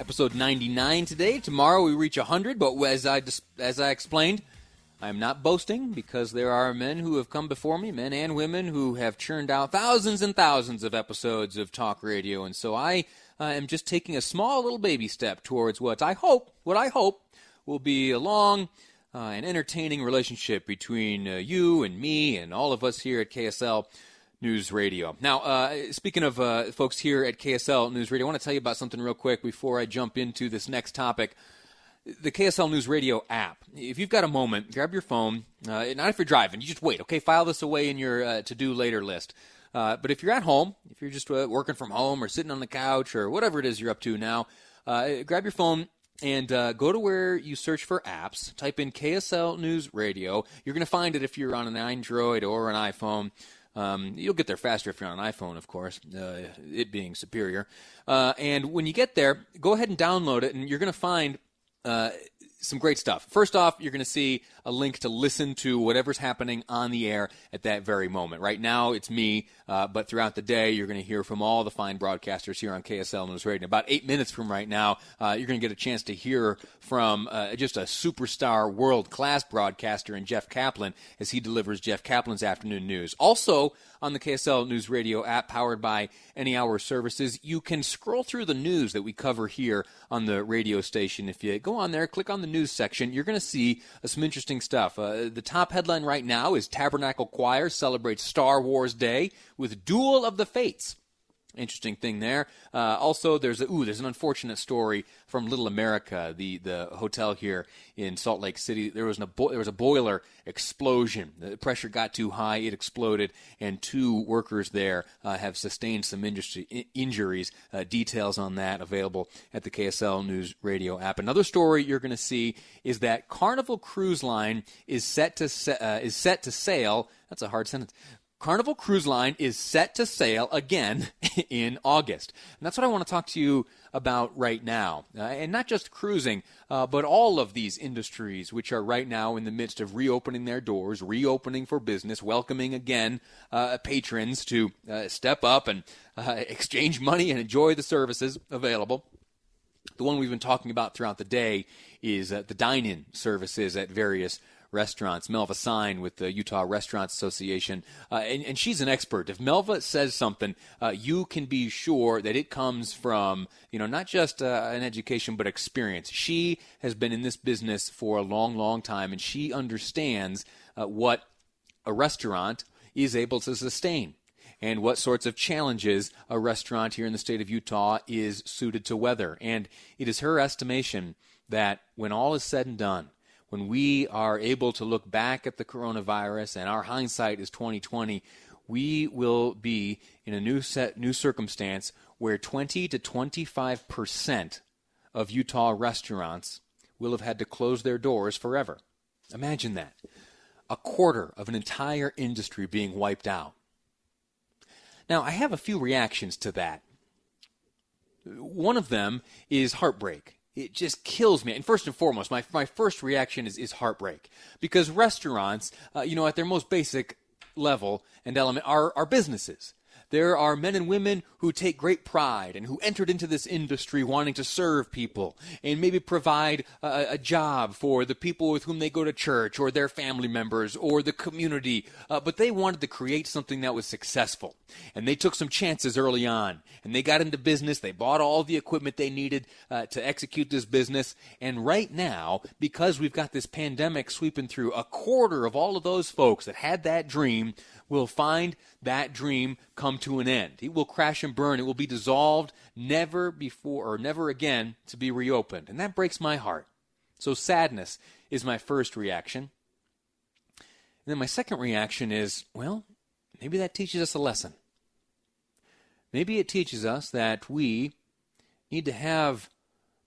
episode 99 today. Tomorrow we reach 100, but as I as I explained, I am not boasting because there are men who have come before me, men and women who have churned out thousands and thousands of episodes of talk radio, and so I uh, am just taking a small little baby step towards what I hope, what I hope will be a long uh, and entertaining relationship between uh, you and me and all of us here at KSL News Radio. Now, uh, speaking of uh, folks here at KSL News Radio, I want to tell you about something real quick before I jump into this next topic. The KSL News Radio app. If you've got a moment, grab your phone. Uh, not if you're driving, you just wait. Okay, file this away in your uh, to-do later list. Uh, but if you're at home, if you're just uh, working from home or sitting on the couch or whatever it is you're up to now, grab your phone and go to where you search for apps. Type in KSL News Radio. You're going to find it if you're on an Android or an iPhone. Um, you'll get there faster if you're on an iPhone, of course, uh, it being superior. Uh, and when you get there, go ahead and download it, and you're going to find uh, some great stuff. First off, you're going to see a link to listen to whatever's happening on the air at that very moment. Right now, it's me, uh, but throughout the day, you're going to hear from all the fine broadcasters here on KSL News Radio. About eight minutes from right now, uh, you're going to get a chance to hear from uh, just a superstar, world class broadcaster in Jeff Caplan as he delivers Jeff Caplan's afternoon news. Also, on the KSL News Radio app powered by Any Hour Services. You can scroll through the news that we cover here on the radio station. If you go on there, click on the news section, you're going to see uh, some interesting stuff. Uh, the top headline right now is Tabernacle Choir celebrates Star Wars Day with Duel of the Fates. Interesting thing there. Uh, also, there's a ooh, there's an unfortunate story from Little America, the the hotel here in Salt Lake City. There was a bo- there was a boiler explosion. The pressure got too high, it exploded, and two workers there uh, have sustained some industry, injuries. Uh, details on that available at the KSL News Radio app. Another story you're going to see is that Carnival Cruise Line is set to sa- uh, is set to sail. That's a hard sentence. Carnival Cruise Line is set to sail again in August. And that's what I want to talk to you about right now. Uh, and not just cruising, uh, but all of these industries which are right now in the midst of reopening their doors, reopening for business, welcoming again uh, patrons to uh, step up and uh, exchange money and enjoy the services available. The one we've been talking about throughout the day is uh, the dine in services at various restaurants. Melva Sine with the Utah Restaurants Association, uh, and, and, she's an expert. If Melva says something, uh, you can be sure that it comes from you know not just uh, an education but experience. She has been in this business for a long, long time, and she understands uh, what a restaurant is able to sustain and what sorts of challenges a restaurant here in the state of Utah is suited to weather. And it is her estimation that when all is said and done, when we are able to look back at the coronavirus and our hindsight is 2020, we will be in a new set, new circumstance where 20 to 25 percent of Utah restaurants will have had to close their doors forever. Imagine that. A quarter of an entire industry being wiped out. Now, I have a few reactions to that. One of them is heartbreak it just kills me. And first and foremost, my, my first reaction is, is heartbreak. Because restaurants, uh, you know, at their most basic level and element are, are businesses. There are men and women who take great pride and who entered into this industry wanting to serve people and maybe provide a, a job for the people with whom they go to church or their family members or the community. Uh, but they wanted to create something that was successful. And they took some chances early on. And they got into business. They bought all the equipment they needed uh, to execute this business. And right now, because we've got this pandemic sweeping through, a quarter of all of those folks that had that dream will find that dream come to an end. It will crash and burn. It will be dissolved, never before or never again to be reopened. And that breaks my heart. So sadness is my first reaction. And then my second reaction is, well, maybe that teaches us a lesson. Maybe it teaches us that we need to have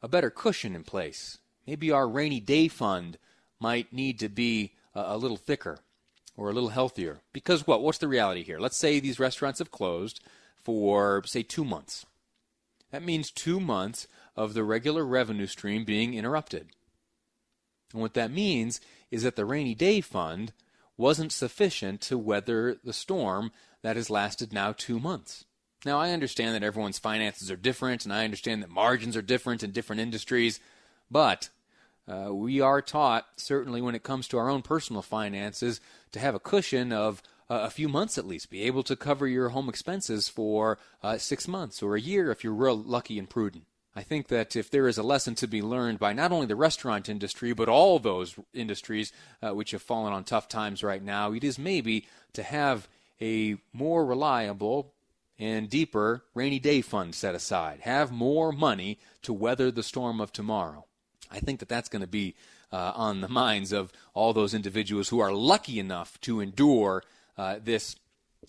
a better cushion in place. Maybe our rainy day fund might need to be a, a little thicker or a little healthier. Because what? What's the reality here? Let's say these restaurants have closed for, say, two months. That means two months of the regular revenue stream being interrupted. And what that means is that the rainy day fund wasn't sufficient to weather the storm that has lasted now two months. Now, I understand that everyone's finances are different, and I understand that margins are different in different industries, but uh, we are taught, certainly when it comes to our own personal finances, to have a cushion of uh, a few months at least, be able to cover your home expenses for uh, six months or a year if you're real lucky and prudent. I think that if there is a lesson to be learned by not only the restaurant industry, but all those industries uh, which have fallen on tough times right now, it is maybe to have a more reliable and deeper rainy day fund set aside. Have more money to weather the storm of tomorrow. I think that that's going to be uh, on the minds of all those individuals who are lucky enough to endure uh, this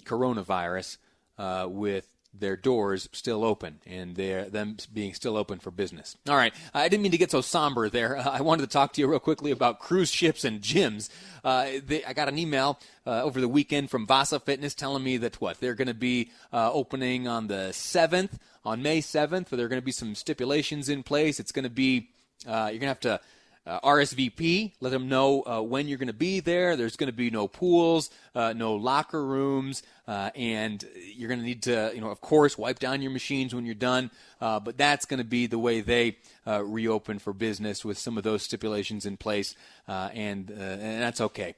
coronavirus uh, with their doors still open and their them being still open for business. All right, I didn't mean to get so somber there. I wanted to talk to you real quickly about cruise ships and gyms. Uh, they, I got an email uh, over the weekend from Vasa Fitness telling me that what they're going to be uh, opening on the seventh, on May seventh. There are going to be some stipulations in place. It's going to be uh, you're going to have to uh, RSVP, let them know uh, when you're going to be there. There's going to be no pools, uh, no locker rooms, uh, and you're going to need to, you know, of course, wipe down your machines when you're done. Uh, but that's going to be the way they reopen for business with some of those stipulations in place, and, and that's okay.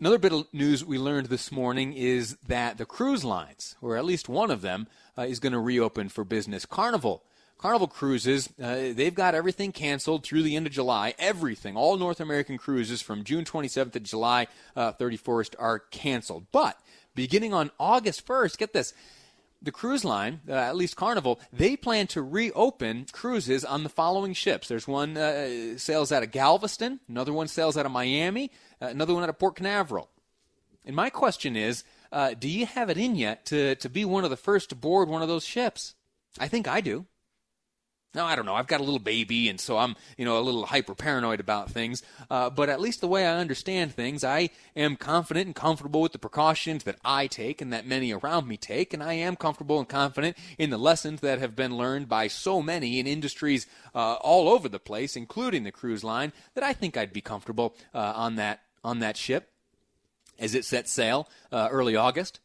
Another bit of news we learned this morning is that the cruise lines, or at least one of them, is going to reopen for business. Carnival Carnival Cruises, uh, they've got everything canceled through the end of July. Everything, all North American cruises from June 27th to July uh, 31st are canceled. But beginning on August 1st, get this. The cruise line, uh, at least Carnival, they plan to reopen cruises on the following ships. There's one uh, sails out of Galveston, another one sails out of Miami, uh, another one out of Port Canaveral. And my question is, uh, do you have it in yet to, to be one of the first to board one of those ships? I think I do. Now, I don't know. I've got a little baby, and so I'm, you know, a little hyper paranoid about things. Uh, but at least the way I understand things, I am confident and comfortable with the precautions that I take and that many around me take. And I am comfortable and confident in the lessons that have been learned by so many in industries uh, all over the place, including the cruise line, that I think I'd be comfortable uh, on that on that ship as it sets sail uh, early August.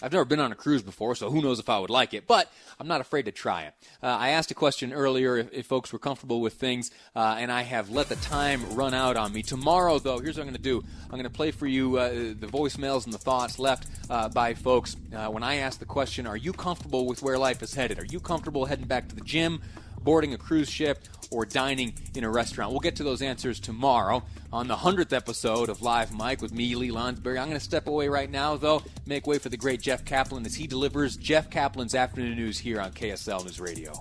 I've never been on a cruise before, so who knows if I would like it, but I'm not afraid to try it. Uh, I asked a question earlier if, if, folks were comfortable with things, uh, and I have let the time run out on me. Tomorrow, though, here's what I'm going to do I'm going to play for you uh, the voicemails and the thoughts left uh, by folks uh, when I asked the question Are you comfortable with where life is headed? Are you comfortable heading back to the gym? Boarding a cruise ship, or dining in a restaurant? We'll get to those answers tomorrow on the 100th episode of Live Mic with me, Lee Lonsberry. I'm going to step away right now, though, make way for the great Jeff Caplan as he delivers Jeff Caplan's afternoon news here on KSL News Radio.